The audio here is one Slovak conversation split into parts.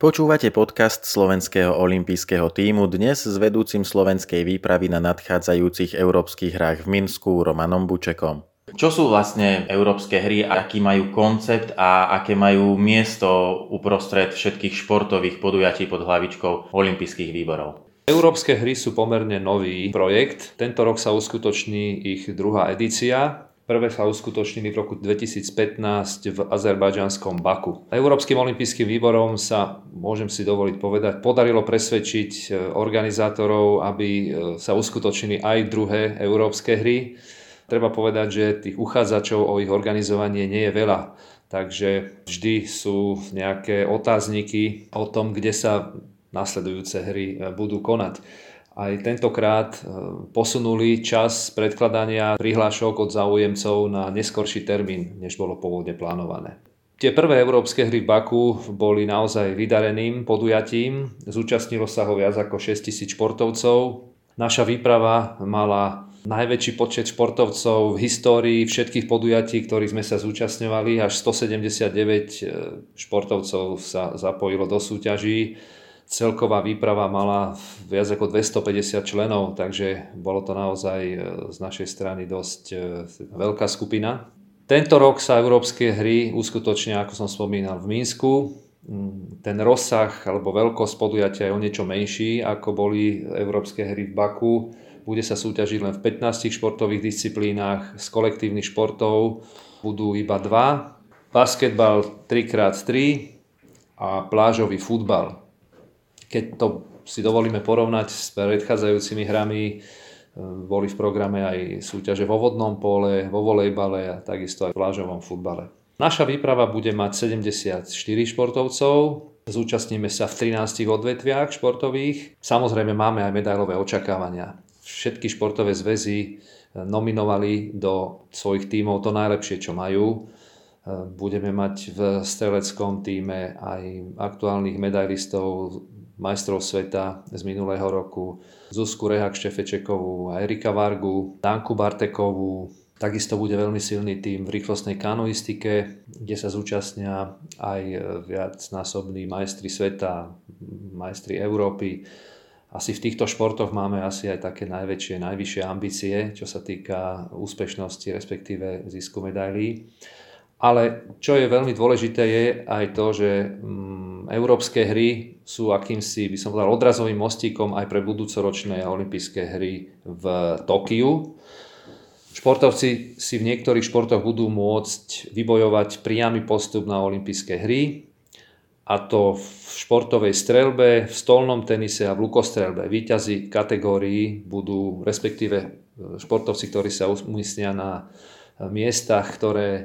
Počúvate podcast slovenského olympijského týmu dnes s vedúcim slovenskej výpravy na nadchádzajúcich európskych hrách v Minsku Romanom Bučekom. Čo sú vlastne európske hry, aký majú koncept a aké majú miesto uprostred všetkých športových podujatí pod hlavičkou olympijských výborov? Európske hry sú pomerne nový projekt. Tento rok sa uskutoční ich druhá edícia. Prvé sa uskutočnili v roku 2015 v azerbajdžanskom Baku. Európskym olympijským výborom sa, môžem si dovoliť povedať, podarilo presvedčiť e, organizátorov, aby e, sa uskutočnili aj druhé európske hry. Treba povedať, že tých uchádzačov o ich organizovanie nie je veľa. Takže vždy sú nejaké otázniky o tom, kde sa nasledujúce hry e, budú konať aj tentokrát e, posunuli čas predkladania prihlášok od záujemcov na neskorší termín, než bolo pôvodne plánované. Tie prvé európske hry v Baku boli naozaj vydareným podujatím. Zúčastnilo sa ho viac ako 6000 športovcov. Naša výprava mala najväčší počet športovcov v histórii všetkých podujatí, ktorých sme sa zúčastňovali. Až 179 e, športovcov sa zapojilo do súťaží celková výprava mala viac ako 250 členov, takže bolo to naozaj e, z našej strany dosť e, veľká skupina. Tento rok sa európske hry uskutočnia, ako som spomínal, v Mínsku. Mm, ten rozsah alebo veľkosť podujatia je o niečo menší, ako boli európske hry v Baku. Bude sa súťažiť len v 15 športových disciplínach. Z kolektívnych športov budú iba dva. Basketbal 3x3 a plážový futbal keď to si dovolíme porovnať s predchádzajúcimi hrami, e, boli v programe aj súťaže vo vodnom pole, vo volejbale a takisto aj v plážovom futbale. Naša výprava bude mať 74 športovcov, zúčastníme sa v 13 odvetviach športových. Samozrejme máme aj medailové očakávania. Všetky športové zväzy e, nominovali do svojich tímov to najlepšie, čo majú. E, budeme mať v streleckom týme aj aktuálnych medailistov majstrov sveta z minulého roku, Zuzku Rehak Štefečekovú, Erika Vargu, Danku Bartekovú, Takisto bude veľmi silný tým v rýchlostnej kanoistike, kde sa zúčastnia aj viacnásobní majstri sveta, majstri Európy. Asi v týchto športoch máme asi aj také najväčšie, najvyššie ambície, čo sa týka úspešnosti, respektíve zisku medailí. Ale čo je veľmi dôležité je aj to, že mm, európske hry sú akýmsi, by som povedal, odrazovým mostíkom aj pre budúcoročné olympijské hry v Tokiu. Športovci si v niektorých športoch budú môcť vybojovať priamy postup na olympijské hry, a to v športovej strelbe, v stolnom tenise a v lukostrelbe. Výťazí kategórií budú, respektíve e, športovci, ktorí sa umiestnia na miestach, ktoré e,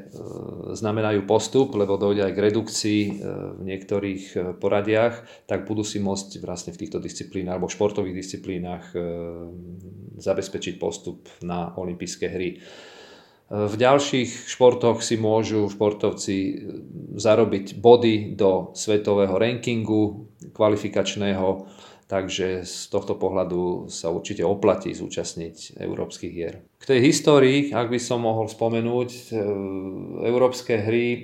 znamenajú postup, lebo dojde aj k redukcii e, v niektorých e, poradiach, tak budú si môcť vlastne v týchto disciplínach alebo športových disciplínach zabezpečiť postup na olympijské hry. V ďalších športoch si môžu športovci zarobiť body do svetového rankingu kvalifikačného Takže z tohto pohľadu sa určite oplatí zúčastniť európskych hier. K tej histórii, ak by som mohol spomenúť, e, európske hry e,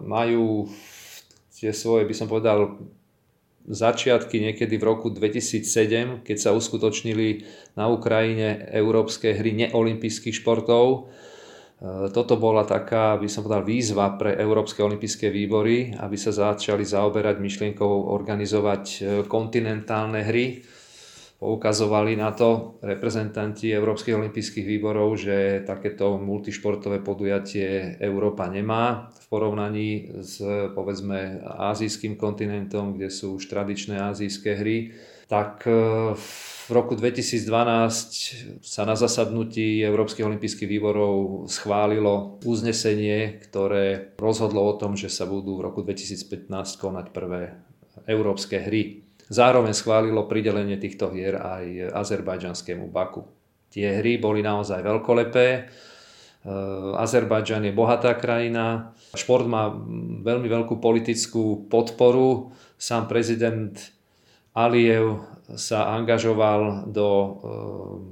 majú tie svoje, by som povedal, začiatky niekedy v roku 2007, keď sa uskutočnili na Ukrajine európske hry neolimpijských športov E, toto bola taká, by som povedal, výzva pre Európske olympijské výbory, aby sa začali zaoberať myšlienkou organizovať e, kontinentálne hry. Poukazovali na to reprezentanti Európskych olympijských výborov, že takéto multišportové podujatie Európa nemá v porovnaní s povedzme azijským kontinentom, kde sú už tradičné azijské hry. Tak v e, v roku 2012 sa na zasadnutí Európskych olympijských výborov schválilo uznesenie, ktoré rozhodlo o tom, že sa budú v roku 2015 konať prvé európske hry. Zároveň schválilo pridelenie týchto hier aj azerbajdžanskému Baku. Tie hry boli naozaj veľkolepé. E, Azerbajdžan je bohatá krajina, šport má veľmi veľkú politickú podporu. Sám prezident Aliev sa angažoval do e,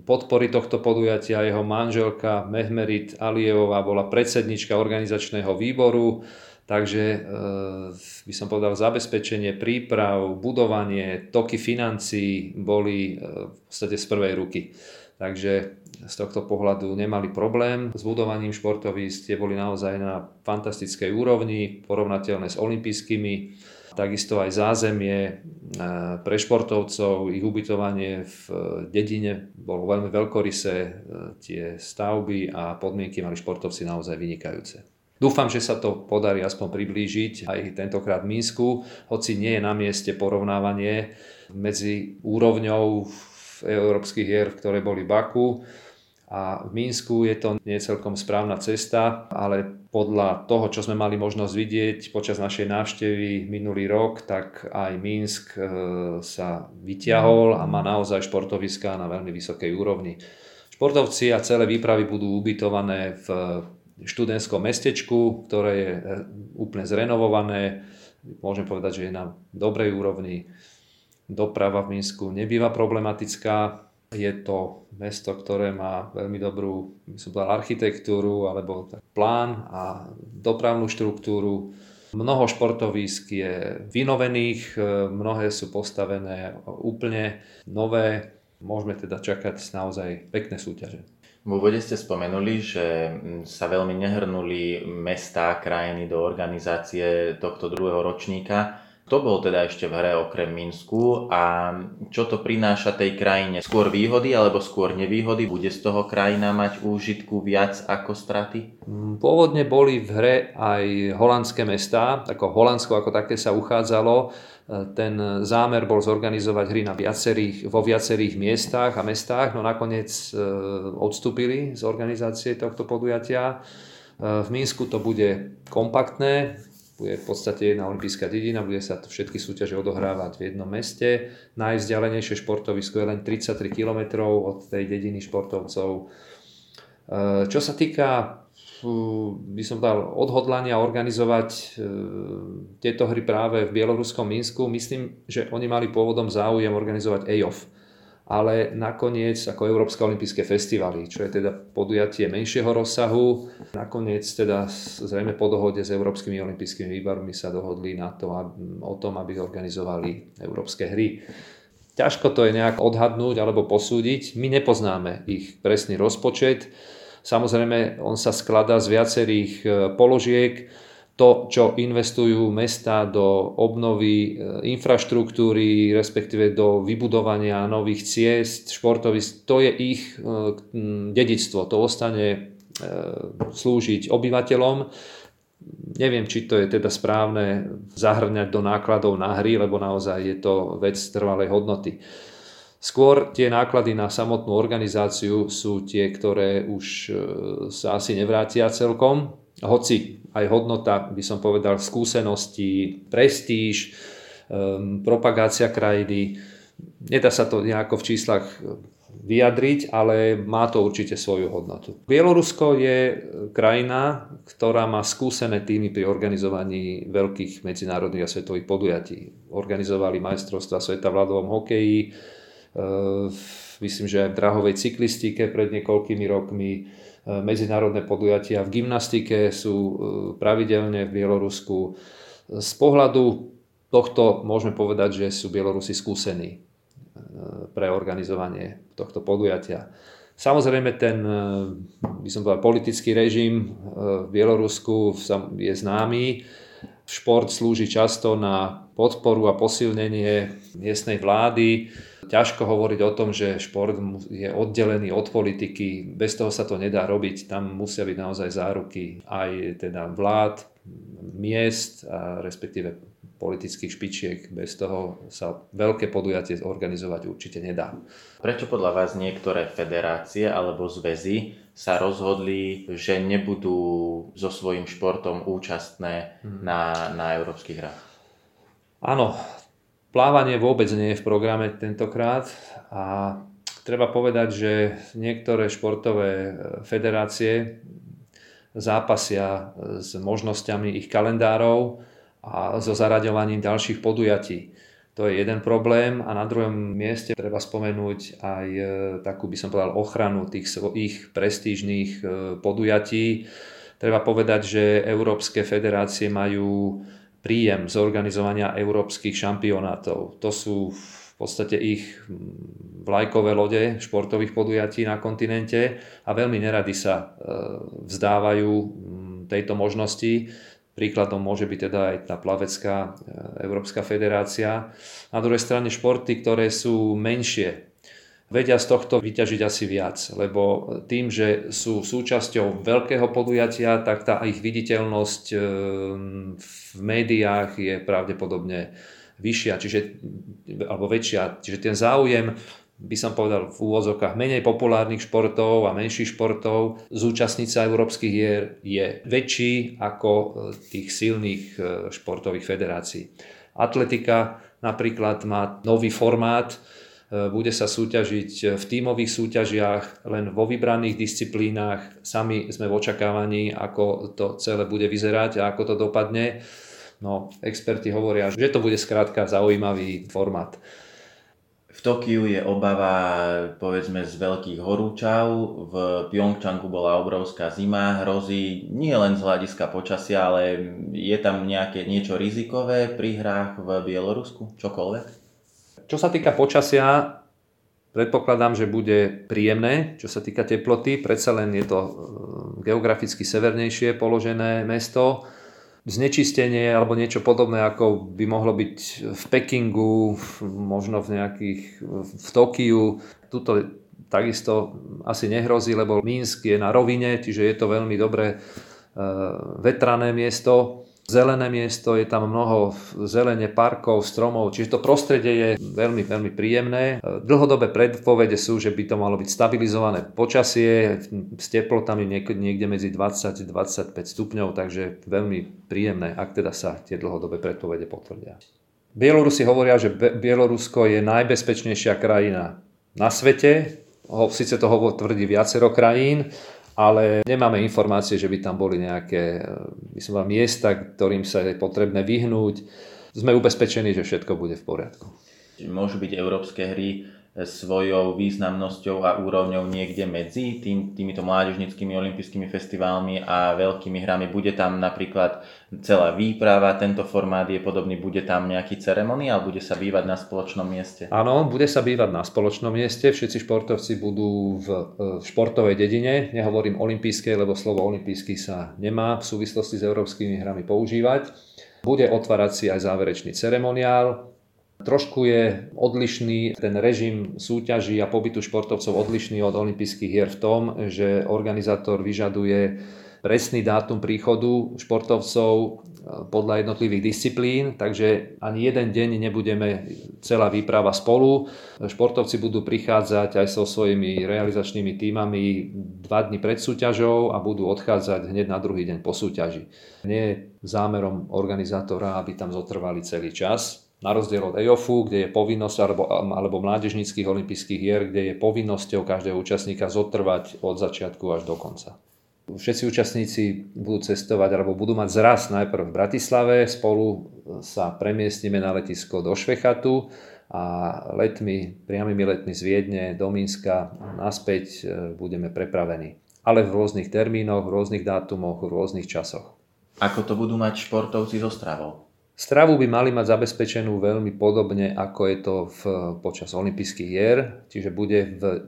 podpory tohto podujatia. Jeho manželka Mehmerit Alievová bola predsednička organizačného výboru, Takže e, by som povedal, zabezpečenie príprav, budovanie, toky financií boli v podstate z prvej ruky. Takže z tohto pohľadu nemali problém s budovaním športovísk, tie boli naozaj na fantastickej úrovni, porovnateľné s olympijskými takisto aj zázemie e, pre športovcov, ich ubytovanie v e, dedine bolo veľmi veľkorysé, e, tie stavby a podmienky mali športovci naozaj vynikajúce. Dúfam, že sa to podarí aspoň priblížiť aj tentokrát v Mínsku, hoci nie je na mieste porovnávanie medzi úrovňou európskych hier, ktoré boli v Baku a v Mínsku je to nie celkom správna cesta, ale podľa toho, čo sme mali možnosť vidieť počas našej návštevy minulý rok, tak aj Minsk e, sa vyťahol a má naozaj športoviská na veľmi vysokej úrovni. Športovci a celé výpravy budú ubytované v študentskom mestečku, ktoré je e, úplne zrenovované. Môžem povedať, že je na dobrej úrovni. Doprava v Minsku nebýva problematická je to mesto, ktoré má veľmi dobrú som architektúru alebo plán a dopravnú štruktúru. Mnoho športovísk je vynovených, mnohé sú postavené úplne nové. Môžeme teda čakať naozaj pekné súťaže. V úvode ste spomenuli, že sa veľmi nehrnuli mestá, krajiny do organizácie tohto druhého ročníka. Kto bol teda ešte v hre okrem Minsku a čo to prináša tej krajine? Skôr výhody alebo skôr nevýhody? Bude z toho krajina mať úžitku viac ako straty? Mm, pôvodne boli v hre aj holandské mestá, ako Holandsko ako také sa uchádzalo. E, ten zámer bol zorganizovať hry na viacerých, vo viacerých miestach a mestách, no nakoniec e, odstúpili z organizácie tohto podujatia. E, v Minsku to bude kompaktné, bude v podstate jedna olimpijská dedina, bude sa všetky súťaže odohrávať v jednom meste. Najvzdialenejšie športovisko je len 33 km od tej dediny športovcov. E, čo sa týka by som dal odhodlania organizovať e, tieto hry práve v bieloruskom Minsku, myslím, že oni mali pôvodom záujem organizovať EOF ale nakoniec ako Európske olympijské festivaly, čo je teda podujatie menšieho rozsahu. Nakoniec teda zrejme po dohode s Európskymi olympijskými výbormi sa dohodli na to, o tom, aby organizovali európske hry. Ťažko to je nejak odhadnúť alebo posúdiť. My nepoznáme ich presný rozpočet. Samozrejme, on sa skladá z viacerých e, položiek to, čo investujú mesta do obnovy e, infraštruktúry, respektíve do vybudovania nových ciest, športovisk, to je ich e, dedictvo, to ostane e, slúžiť obyvateľom. Neviem, či to je teda správne zahrňať do nákladov na hry, lebo naozaj je to vec trvalej hodnoty. Skôr tie náklady na samotnú organizáciu sú tie, ktoré už sa asi nevrátia celkom, hoci aj hodnota, by som povedal, skúsenosti, prestíž, um, propagácia krajiny. Nedá sa to nejako v číslach vyjadriť, ale má to určite svoju hodnotu. Bielorusko je krajina, ktorá má skúsené týmy pri organizovaní veľkých medzinárodných a svetových podujatí. Organizovali majstrovstva sveta v ľadovom hokeji, ehm, myslím, že aj v drahovej cyklistike pred niekoľkými rokmi, medzinárodné podujatia v gymnastike sú e, pravidelne v Bielorusku. Z pohľadu tohto môžeme povedať, že sú Bielorusi skúsení e, pre organizovanie tohto podujatia. Samozrejme ten, by som povedal, politický režim v Bielorusku je známy. Šport slúži často na podporu a posilnenie miestnej vlády ťažko hovoriť o tom, že šport je oddelený od politiky. Bez toho sa to nedá robiť. Tam musia byť naozaj záruky aj teda vlád, miest a respektíve politických špičiek. Bez toho sa veľké podujatie organizovať určite nedá. Prečo podľa vás niektoré federácie alebo zväzy sa rozhodli, že nebudú so svojím športom účastné hmm. na, na európskych hrách? Áno, Plávanie vôbec nie je v programe tentokrát a treba povedať, že niektoré športové e, federácie zápasia s možnosťami ich kalendárov a so zaraďovaním ďalších podujatí. To je jeden problém a na druhom mieste treba spomenúť aj e, takú by som povedal ochranu tých svojich prestížnych e, podujatí, Treba povedať, že európske federácie majú príjem zorganizovania európskych šampionátov. To sú v podstate ich vlajkové lode športových podujatí na kontinente a veľmi nerady sa e, vzdávajú tejto možnosti. Príkladom môže byť teda aj tá plavecká e, Európska federácia. Na druhej strane športy, ktoré sú menšie, vedia z tohto vyťažiť asi viac, lebo tým, že sú súčasťou veľkého podujatia, tak tá ich viditeľnosť ehm, v médiách je pravdepodobne vyššia, čiže, alebo väčšia. Čiže ten záujem by som povedal v úvozokách menej populárnych športov a menších športov zúčastniť sa európskych hier je väčší ako e, tých silných e, športových federácií. Atletika napríklad má nový formát, E, bude sa súťažiť v tímových súťažiach len vo vybraných disciplínach. Sami sme v očakávaní, ako to celé bude vyzerať a ako to dopadne. No, experti hovoria, že to bude skrátka zaujímavý formát. V Tokiu je obava povedzme z veľkých horúčav, v Pyeongchangu bola obrovská zima, hrozí nie len z hľadiska počasia, ale je tam nejaké niečo rizikové pri hrách v Bielorusku, čokoľvek? Čo sa týka počasia, predpokladám, že bude príjemné, čo sa týka teploty. Predsa len je to e, geograficky severnejšie položené mesto. Znečistenie alebo niečo podobné, ako by mohlo byť v Pekingu, možno v nejakých v Tokiu. Tuto takisto asi nehrozí, lebo Minsk je na rovine, čiže je to veľmi dobré e, vetrané miesto zelené miesto, je tam mnoho zelene, parkov, stromov, čiže to prostredie je veľmi, veľmi príjemné. Dlhodobé predpovede sú, že by to malo byť stabilizované počasie s teplotami niekde medzi 20 25 stupňov, takže veľmi príjemné, ak teda sa tie dlhodobé predpovede potvrdia. Bielorusi hovoria, že Bielorusko je najbezpečnejšia krajina na svete, Sice toho tvrdí viacero krajín, ale nemáme informácie, že by tam boli nejaké by som miesta, ktorým sa je potrebné vyhnúť. Sme ubezpečení, že všetko bude v poriadku. Môžu byť európske hry svojou významnosťou a úrovňou niekde medzi tým, týmito mládežnickými olympijskými festivalmi a veľkými hrami. Bude tam napríklad celá výprava, tento formát je podobný, bude tam nejaký ceremoniál, bude sa bývať na spoločnom mieste? Áno, bude sa bývať na spoločnom mieste, všetci športovci budú v, v športovej dedine, nehovorím olympijskej, lebo slovo olympijský sa nemá v súvislosti s európskymi hrami používať. Bude otvárať si aj záverečný ceremoniál, Trošku je odlišný ten režim súťaží a pobytu športovcov odlišný od olympijských hier v tom, že organizátor vyžaduje presný dátum príchodu športovcov eh, podľa jednotlivých disciplín, takže ani jeden deň nebudeme celá výprava spolu. Športovci budú prichádzať aj so svojimi realizačnými týmami dva dni pred súťažou a budú odchádzať hneď na druhý deň po súťaži. Nie je zámerom organizátora, aby tam zotrvali celý čas, na rozdiel od EOFu, kde je povinnosť, alebo, alebo mládežnických olympijských hier, kde je povinnosťou každého účastníka zotrvať od začiatku až do konca. Všetci účastníci budú cestovať alebo budú mať zraz najprv v Bratislave, spolu sa premiestnime na letisko do Švechatu a letmi, priamými letmi z Viedne do Mínska naspäť e, budeme prepravení. Ale v rôznych termínoch, v rôznych dátumoch, v rôznych časoch. Ako to budú mať športovci so stravou? Stravu by mali mať zabezpečenú veľmi podobne, ako je to v, počas olympijských hier, čiže bude v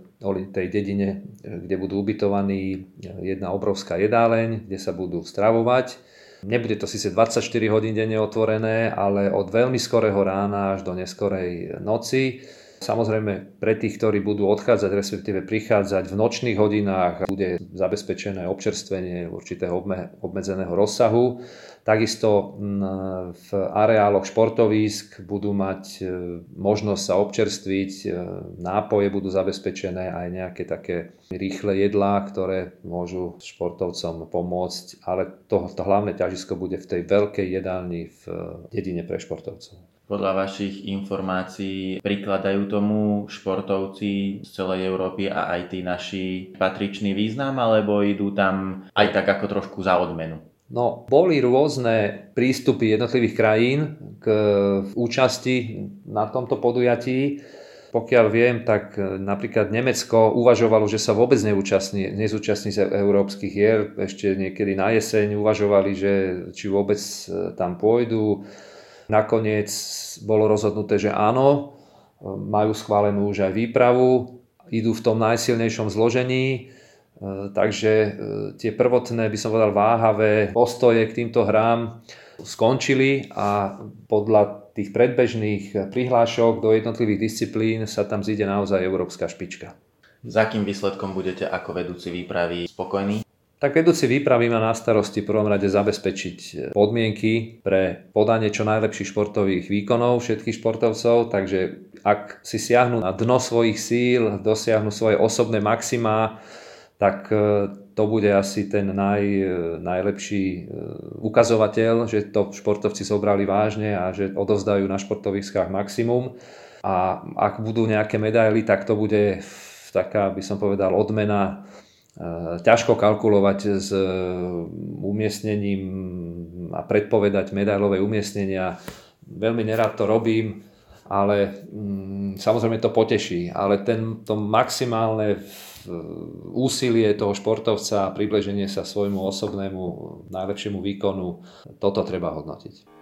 tej dedine, kde budú ubytovaní jedna obrovská jedáleň, kde sa budú stravovať. Nebude to síce 24 hodín denne otvorené, ale od veľmi skorého rána až do neskorej noci. Samozrejme, pre tých, ktorí budú odchádzať, respektíve prichádzať v nočných hodinách, bude zabezpečené občerstvenie určitého obmedzeného rozsahu. Takisto v areáloch športovísk budú mať e, možnosť sa občerstviť, e, nápoje budú zabezpečené aj nejaké také rýchle jedlá, ktoré môžu športovcom pomôcť, ale to, to hlavné ťažisko bude v tej veľkej jedálni v dedine pre športovcov. Podľa vašich informácií prikladajú tomu športovci z celej Európy a aj tí naši patričný význam, alebo idú tam aj tak ako trošku za odmenu? No, boli rôzne prístupy jednotlivých krajín k účasti na tomto podujatí. Pokiaľ viem, tak napríklad Nemecko uvažovalo, že sa vôbec neúčastní, nezúčastní sa európskych hier. Ešte niekedy na jeseň uvažovali, že či vôbec tam pôjdu. Nakoniec bolo rozhodnuté, že áno, majú schválenú už aj výpravu, idú v tom najsilnejšom zložení, takže tie prvotné, by som povedal, váhavé postoje k týmto hrám skončili a podľa tých predbežných prihlášok do jednotlivých disciplín sa tam zíde naozaj európska špička. S akým výsledkom budete ako vedúci výpravy spokojní? Tak vedúci výpravy má na starosti v prvom rade zabezpečiť podmienky pre podanie čo najlepších športových výkonov všetkých športovcov, takže ak si siahnu na dno svojich síl, dosiahnu svoje osobné maximá, tak e, to bude asi ten naj, e, najlepší e, ukazovateľ, že to športovci zobrali vážne a že odovzdajú na športoviskách maximum. A ak budú nejaké medaily, tak to bude taká, by som povedal, odmena ťažko kalkulovať s umiestnením a predpovedať medailové umiestnenia. Veľmi nerad to robím, ale mm, samozrejme to poteší. Ale ten, to maximálne úsilie toho športovca a približenie sa svojmu osobnému najlepšiemu výkonu, toto treba hodnotiť.